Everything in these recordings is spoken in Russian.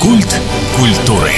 Культ культуры.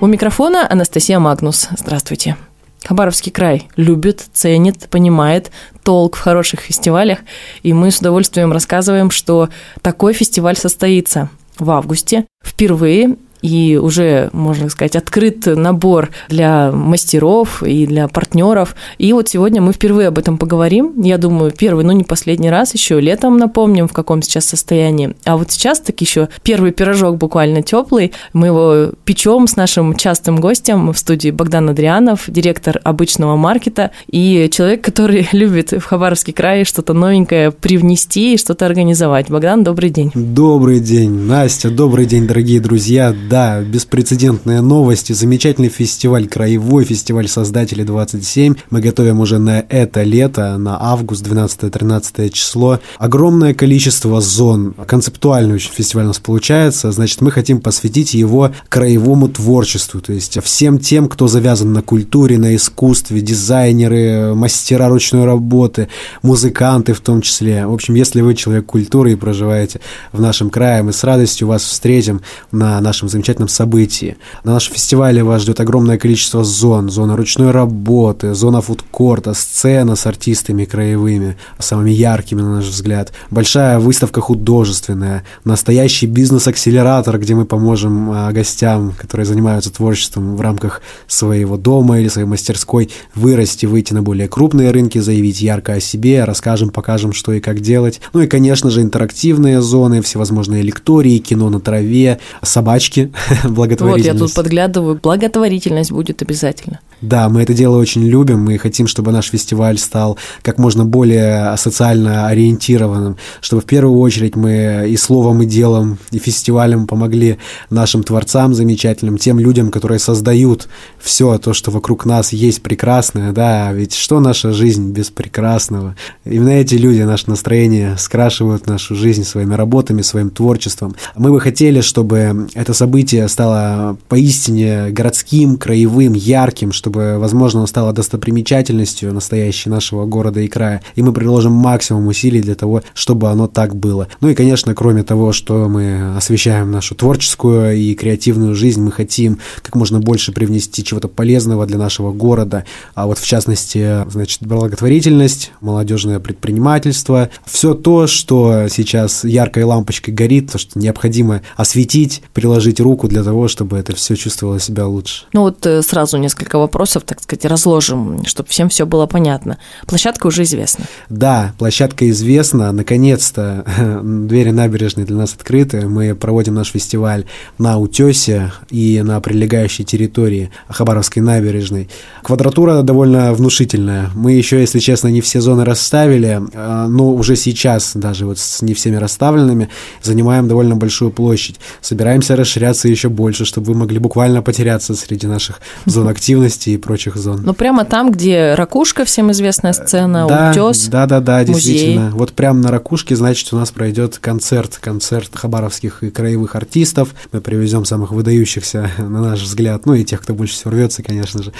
У микрофона Анастасия Магнус. Здравствуйте. Хабаровский край любит, ценит, понимает толк в хороших фестивалях, и мы с удовольствием рассказываем, что такой фестиваль состоится в августе впервые и уже, можно сказать, открыт набор для мастеров и для партнеров. И вот сегодня мы впервые об этом поговорим. Я думаю, первый, ну не последний раз, еще летом напомним, в каком сейчас состоянии. А вот сейчас так еще первый пирожок буквально теплый. Мы его печем с нашим частым гостем в студии Богдан Адрианов, директор обычного маркета и человек, который любит в Хабаровский край что-то новенькое привнести и что-то организовать. Богдан, добрый день. Добрый день, Настя, добрый день, дорогие друзья да, беспрецедентные новости, замечательный фестиваль, краевой фестиваль Создателей 27. Мы готовим уже на это лето, на август, 12-13 число. Огромное количество зон. Концептуальный очень фестиваль у нас получается. Значит, мы хотим посвятить его краевому творчеству, то есть всем тем, кто завязан на культуре, на искусстве, дизайнеры, мастера ручной работы, музыканты в том числе. В общем, если вы человек культуры и проживаете в нашем крае, мы с радостью вас встретим на нашем замечательном замечательном событии. На нашем фестивале вас ждет огромное количество зон. Зона ручной работы, зона фудкорта, сцена с артистами краевыми, самыми яркими, на наш взгляд. Большая выставка художественная, настоящий бизнес-акселератор, где мы поможем а, гостям, которые занимаются творчеством в рамках своего дома или своей мастерской, вырасти, выйти на более крупные рынки, заявить ярко о себе, расскажем, покажем, что и как делать. Ну и, конечно же, интерактивные зоны, всевозможные лектории, кино на траве, собачки, благотворительность. Вот, я тут подглядываю, благотворительность будет обязательно. Да, мы это дело очень любим, мы хотим, чтобы наш фестиваль стал как можно более социально ориентированным, чтобы в первую очередь мы и словом, и делом, и фестивалем помогли нашим творцам замечательным, тем людям, которые создают все то, что вокруг нас есть прекрасное, да, ведь что наша жизнь без прекрасного? Именно эти люди, наше настроение, скрашивают нашу жизнь своими работами, своим творчеством. Мы бы хотели, чтобы это событие стало поистине городским, краевым, ярким, чтобы, возможно, оно стало достопримечательностью настоящей нашего города и края. И мы приложим максимум усилий для того, чтобы оно так было. Ну и, конечно, кроме того, что мы освещаем нашу творческую и креативную жизнь, мы хотим как можно больше привнести чего-то полезного для нашего города. А вот в частности, значит, благотворительность, молодежное предпринимательство, все то, что сейчас яркой лампочкой горит, то, что необходимо осветить, приложить руку руку для того, чтобы это все чувствовало себя лучше. Ну вот э, сразу несколько вопросов, так сказать, разложим, чтобы всем все было понятно. Площадка уже известна. Да, площадка известна. Наконец-то двери набережной для нас открыты. Мы проводим наш фестиваль на Утесе и на прилегающей территории Хабаровской набережной. Квадратура довольно внушительная. Мы еще, если честно, не все зоны расставили, а, но уже сейчас, даже вот с не всеми расставленными, занимаем довольно большую площадь. Собираемся расширяться еще больше, чтобы вы могли буквально потеряться среди наших зон активности и прочих зон. Ну, прямо там, где ракушка, всем известная сцена, да, утес. Да, да, да, действительно. Вот прямо на ракушке, значит, у нас пройдет концерт, концерт хабаровских и краевых артистов. Мы привезем самых выдающихся, на наш взгляд, ну и тех, кто больше всего рвется, конечно же,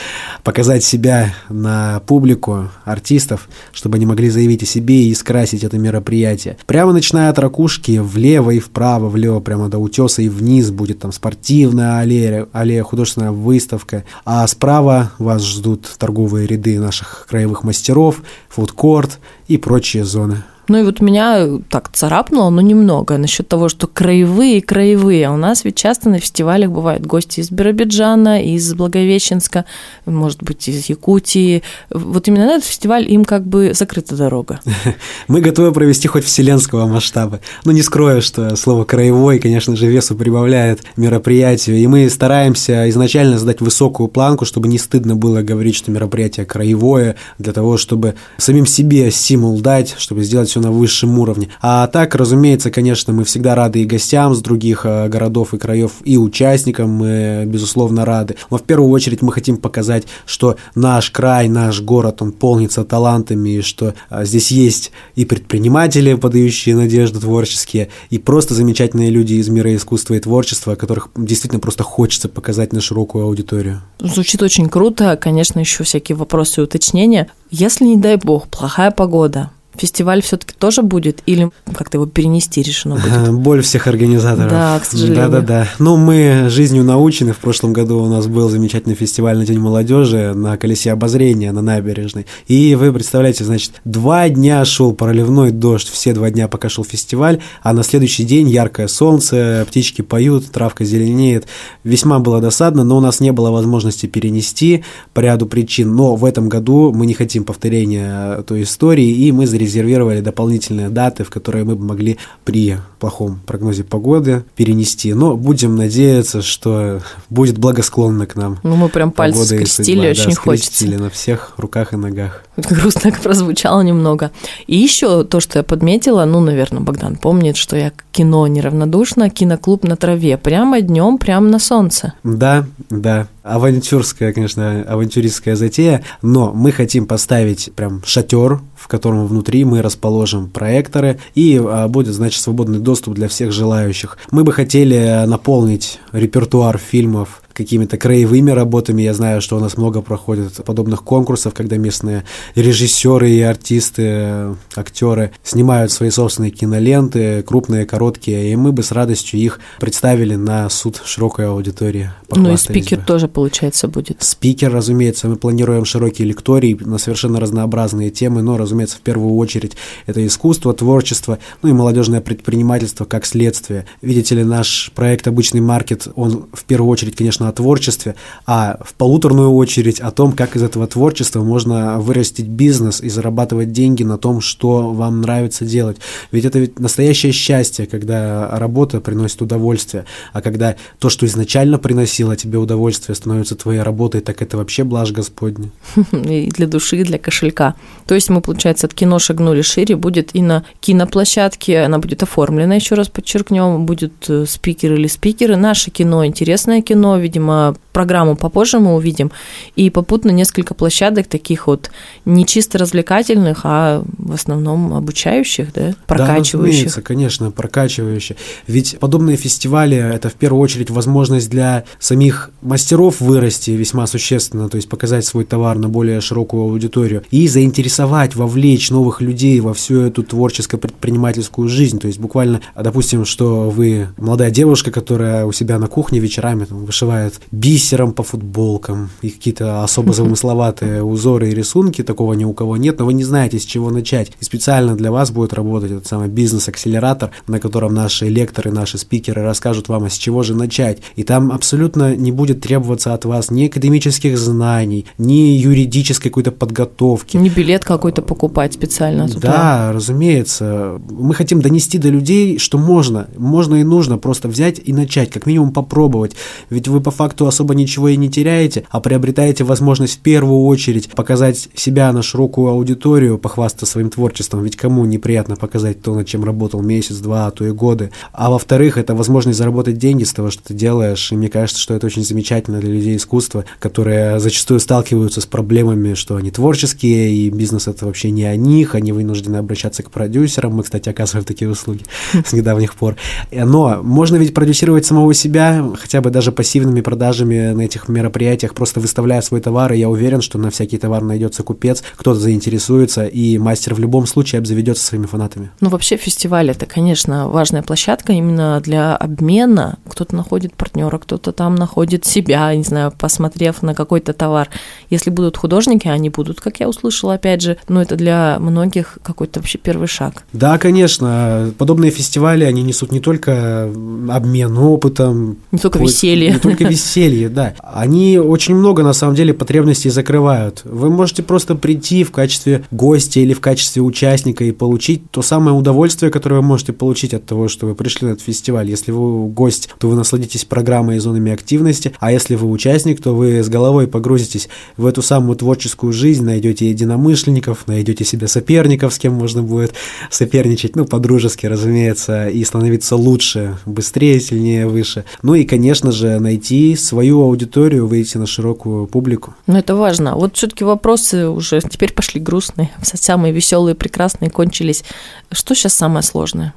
показать себя на публику артистов, чтобы они могли заявить о себе и скрасить это мероприятие. Прямо начиная от ракушки, влево и вправо, влево прямо до утеса и вниз будет там спортивная аллея, аллея художественная выставка, а справа вас ждут торговые ряды наших краевых мастеров, фудкорт и прочие зоны. Ну и вот меня так царапнуло, но немного, насчет того, что краевые, краевые. У нас ведь часто на фестивалях бывают гости из Биробиджана, из Благовещенска, может быть, из Якутии. Вот именно на этот фестиваль им как бы закрыта дорога. Мы готовы провести хоть вселенского масштаба. Но не скрою, что слово «краевой», конечно же, весу прибавляет мероприятию. И мы стараемся изначально задать высокую планку, чтобы не стыдно было говорить, что мероприятие краевое, для того, чтобы самим себе стимул дать, чтобы сделать все на высшем уровне. А так, разумеется, конечно, мы всегда рады и гостям с других э, городов и краев, и участникам мы, безусловно, рады. Но в первую очередь мы хотим показать, что наш край, наш город, он полнится талантами, и что э, здесь есть и предприниматели, подающие надежды творческие, и просто замечательные люди из мира искусства и творчества, которых действительно просто хочется показать на широкую аудиторию. Звучит очень круто, конечно, еще всякие вопросы и уточнения. Если, не дай бог, плохая погода, фестиваль все-таки тоже будет или как-то его перенести решено будет? Боль всех организаторов. Да, к сожалению. Да-да-да. Ну, мы жизнью научены. В прошлом году у нас был замечательный фестиваль на День молодежи на колесе обозрения на набережной. И вы представляете, значит, два дня шел проливной дождь, все два дня пока шел фестиваль, а на следующий день яркое солнце, птички поют, травка зеленеет. Весьма было досадно, но у нас не было возможности перенести по ряду причин. Но в этом году мы не хотим повторения той истории, и мы зарезервировали дополнительные даты, в которые мы бы могли при плохом прогнозе погоды перенести. Но будем надеяться, что будет благосклонно к нам. Ну, мы прям пальцы скрестили, очень да, хочется. на всех руках и ногах. Грустно прозвучало немного. И еще то, что я подметила, ну, наверное, Богдан помнит, что я к кино неравнодушна, киноклуб на траве, прямо днем, прямо на солнце. Да, да. Авантюрская, конечно, авантюристская затея, но мы хотим поставить прям шатер, в котором внутри мы расположим проекторы, и а, будет, значит, свободный доступ для всех желающих. Мы бы хотели наполнить репертуар фильмов какими-то краевыми работами. Я знаю, что у нас много проходит подобных конкурсов, когда местные режиссеры и артисты, актеры снимают свои собственные киноленты, крупные, короткие, и мы бы с радостью их представили на суд широкой аудитории. Ну и спикер бы. тоже, получается, будет. Спикер, разумеется, мы планируем широкий лекторий на совершенно разнообразные темы, но, разумеется, в первую очередь это искусство, творчество, ну и молодежное предпринимательство как следствие. Видите ли, наш проект «Обычный маркет», он в первую очередь, конечно, конечно, о творчестве, а в полуторную очередь о том, как из этого творчества можно вырастить бизнес и зарабатывать деньги на том, что вам нравится делать. Ведь это ведь настоящее счастье, когда работа приносит удовольствие, а когда то, что изначально приносило тебе удовольствие, становится твоей работой, так это вообще блажь Господня. И для души, и для кошелька. То есть мы, получается, от кино шагнули шире, будет и на киноплощадке, она будет оформлена, еще раз подчеркнем, будет э, спикер или спикеры. Наше кино, интересное кино, ведь видимо, программу попозже мы увидим, и попутно несколько площадок таких вот не чисто развлекательных, а в основном обучающих, да, прокачивающих. Да, конечно, прокачивающих. Ведь подобные фестивали – это в первую очередь возможность для самих мастеров вырасти весьма существенно, то есть показать свой товар на более широкую аудиторию и заинтересовать, вовлечь новых людей во всю эту творческо-предпринимательскую жизнь. То есть буквально, допустим, что вы молодая девушка, которая у себя на кухне вечерами там, вышивает бис бисером по футболкам и какие-то особо замысловатые узоры и рисунки, такого ни у кого нет, но вы не знаете, с чего начать. И специально для вас будет работать этот самый бизнес-акселератор, на котором наши лекторы, наши спикеры расскажут вам, а с чего же начать. И там абсолютно не будет требоваться от вас ни академических знаний, ни юридической какой-то подготовки. Не билет какой-то покупать специально туда. Да, разумеется. Мы хотим донести до людей, что можно, можно и нужно просто взять и начать, как минимум попробовать. Ведь вы по факту особо ничего и не теряете, а приобретаете возможность в первую очередь показать себя на широкую аудиторию, похвастаться своим творчеством, ведь кому неприятно показать то, над чем работал месяц, два, а то и годы. А во-вторых, это возможность заработать деньги с того, что ты делаешь, и мне кажется, что это очень замечательно для людей искусства, которые зачастую сталкиваются с проблемами, что они творческие, и бизнес это вообще не о них, они вынуждены обращаться к продюсерам, мы, кстати, оказываем такие услуги с недавних пор. Но можно ведь продюсировать самого себя, хотя бы даже пассивными продажами на этих мероприятиях, просто выставляя свой товар, и я уверен, что на всякий товар найдется купец, кто-то заинтересуется, и мастер в любом случае обзаведется своими фанатами. Ну, вообще фестиваль это, конечно, важная площадка именно для обмена. Кто-то находит партнера, кто-то там находит себя, не знаю, посмотрев на какой-то товар. Если будут художники, они будут, как я услышала, опять же, но это для многих какой-то вообще первый шаг. Да, конечно. Подобные фестивали, они несут не только обмен опытом, не только веселье. Не только веселье, да. Они очень много, на самом деле, потребностей закрывают. Вы можете просто прийти в качестве гостя или в качестве участника и получить то самое удовольствие, которое вы можете получить от того, что вы пришли на этот фестиваль. Если вы гость, то вы насладитесь программой и зонами активности, а если вы участник, то вы с головой погрузитесь в эту самую творческую жизнь, найдете единомышленников, найдете себе соперников, с кем можно будет соперничать, ну, по-дружески, разумеется, и становиться лучше, быстрее, сильнее, выше. Ну и, конечно же, найти и свою аудиторию выйти на широкую публику. Ну, это важно. Вот все-таки вопросы уже теперь пошли грустные. Самые веселые, прекрасные кончились. Что сейчас самое сложное?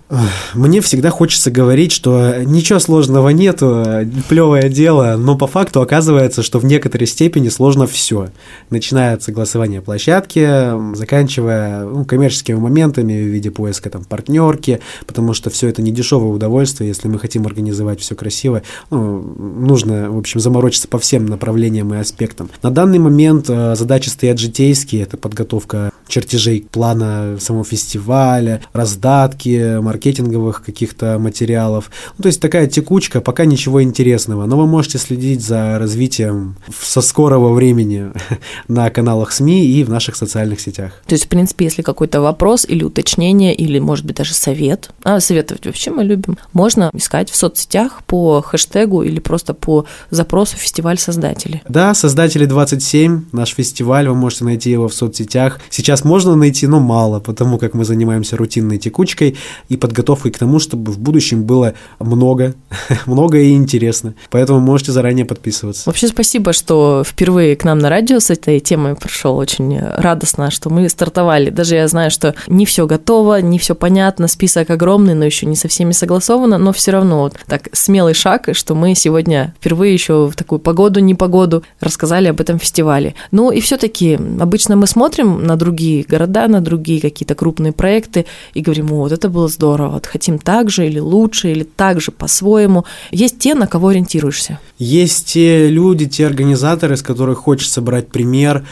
Мне всегда хочется говорить, что ничего сложного нету, плевое дело, но по факту оказывается, что в некоторой степени сложно все. Начиная от согласования площадки, заканчивая ну, коммерческими моментами в виде поиска там партнерки, потому что все это не дешевое удовольствие, если мы хотим организовать все красиво, ну, нужно, в общем, заморочиться по всем направлениям и аспектам. На данный момент э, задачи стоят житейские, это подготовка чертежей плана самого фестиваля, раздатки, маркетинговых каких-то материалов. Ну, то есть такая текучка, пока ничего интересного, но вы можете следить за развитием со скорого времени на каналах СМИ и в наших социальных сетях. То есть, в принципе, если какой-то вопрос или уточнение, или, может быть, даже совет, а советовать вообще мы любим, можно искать в соцсетях по хэштегу или просто по запросу фестиваль создатели. Да, создатели 27, наш фестиваль, вы можете найти его в соцсетях. Сейчас можно найти, но мало, потому как мы занимаемся рутинной текучкой и подготовкой к тому, чтобы в будущем было много, много и интересно. Поэтому можете заранее подписываться. Вообще спасибо, что впервые к нам на радио с этой темой пришел. Очень радостно, что мы стартовали. Даже я знаю, что не все готово, не все понятно, список огромный, но еще не со всеми согласовано, но все равно вот так смелый шаг, что мы сегодня впервые еще в такую погоду, непогоду рассказали об этом фестивале. Ну и все-таки обычно мы смотрим на другие города, на другие какие-то крупные проекты и говорим, вот это было здорово, вот хотим так же или лучше, или так же по-своему. Есть те, на кого ориентируешься? Есть те люди, те организаторы, с которых хочется брать пример,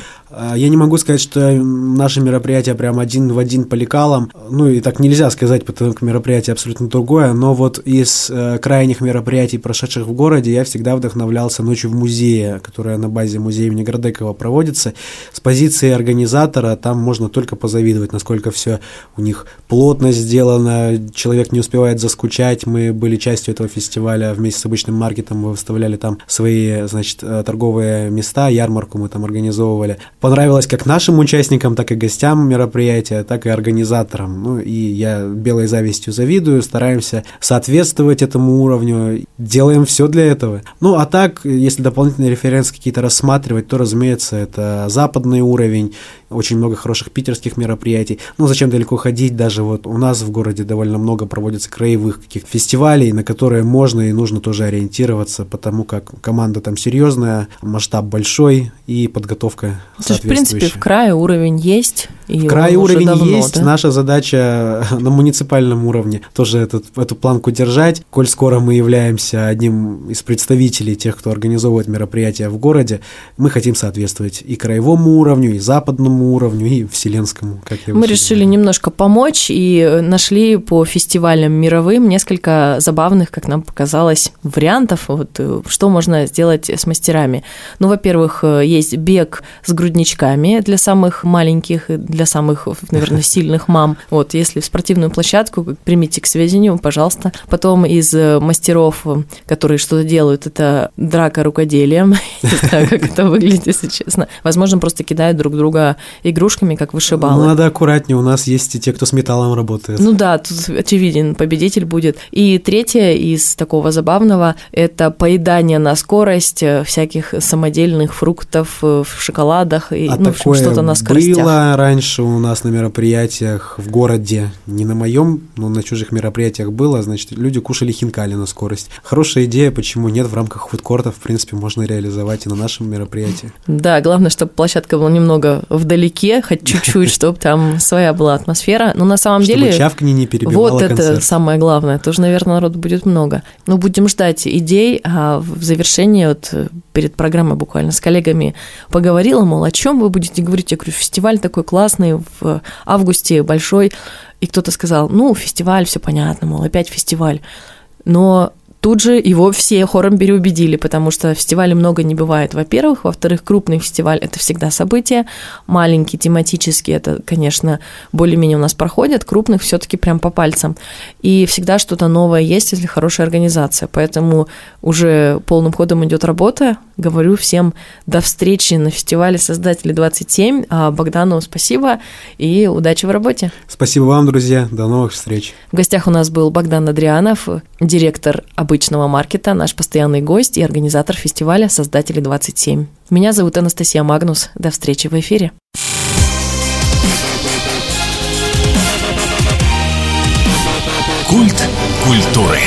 я не могу сказать, что наше мероприятие прям один в один по лекалам. Ну и так нельзя сказать, потому что мероприятие абсолютно другое. Но вот из э, крайних мероприятий, прошедших в городе, я всегда вдохновлялся ночью в музее, которая на базе музея имени Градекова проводится. С позиции организатора там можно только позавидовать, насколько все у них плотно сделано, человек не успевает заскучать. Мы были частью этого фестиваля вместе с обычным маркетом, мы выставляли там свои, значит, э, торговые места, ярмарку мы там организовывали понравилось как нашим участникам, так и гостям мероприятия, так и организаторам. Ну и я белой завистью завидую, стараемся соответствовать этому уровню, делаем все для этого. Ну а так, если дополнительные референсы какие-то рассматривать, то, разумеется, это западный уровень, очень много хороших питерских мероприятий. Ну, зачем далеко ходить, даже вот у нас в городе довольно много проводится краевых каких-то фестивалей, на которые можно и нужно тоже ориентироваться, потому как команда там серьезная, масштаб большой и подготовка то есть, в принципе, в крае уровень есть. И в крае уровень давно, есть. Да? Наша задача на муниципальном уровне тоже этот, эту планку держать. Коль скоро мы являемся одним из представителей тех, кто организовывает мероприятия в городе, мы хотим соответствовать и краевому уровню, и западному уровню, и вселенскому. Как я мы решили говорю. немножко помочь и нашли по фестивалям мировым несколько забавных, как нам показалось, вариантов, вот, э, что можно сделать с мастерами. Ну, во-первых, э, есть бег с грудничками для самых маленьких, для самых, наверное, сильных мам. Вот, если в спортивную площадку, примите к сведению, пожалуйста. Потом из э, мастеров, которые что-то делают, это драка рукоделием. Не знаю, как это выглядит, если честно. Возможно, просто кидают друг друга игрушками, как вышибалы. Ну, надо аккуратнее, у нас есть и те, кто с металлом работает. Ну да, тут очевиден победитель будет. И третье из такого забавного – это поедание на скорость всяких самодельных фруктов, в шоколадах и а ну, что-то на скоростях. было раньше у нас на мероприятиях в городе, не на моем, но на чужих мероприятиях было, значит, люди кушали хинкали на скорость. Хорошая идея, почему нет, в рамках фудкорта, в принципе, можно реализовать и на нашем мероприятии. Да, главное, чтобы площадка была немного вдалеке, хоть чуть-чуть, чтобы там своя была атмосфера. Но на самом деле... Чтобы чавкни не перебивало Вот это самое главное. Тоже, наверное, народу будет много. Но будем ждать идей, а в завершении вот э, перед программой буквально с коллегами поговорила, мол, о чем вы будете говорить? Я говорю, фестиваль такой классный в августе, большой. И кто-то сказал, ну, фестиваль, все понятно, мол, опять фестиваль. Но Тут же его все хором переубедили, потому что фестивалей много не бывает, во-первых. Во-вторых, крупный фестиваль – это всегда событие. Маленький, тематический – это, конечно, более-менее у нас проходят. Крупных все таки прям по пальцам. И всегда что-то новое есть, если хорошая организация. Поэтому уже полным ходом идет работа. Говорю всем до встречи на фестивале «Создатели 27». А Богдану спасибо и удачи в работе. Спасибо вам, друзья. До новых встреч. В гостях у нас был Богдан Адрианов, директор об обычного маркета, наш постоянный гость и организатор фестиваля «Создатели 27». Меня зовут Анастасия Магнус. До встречи в эфире. Культ культуры.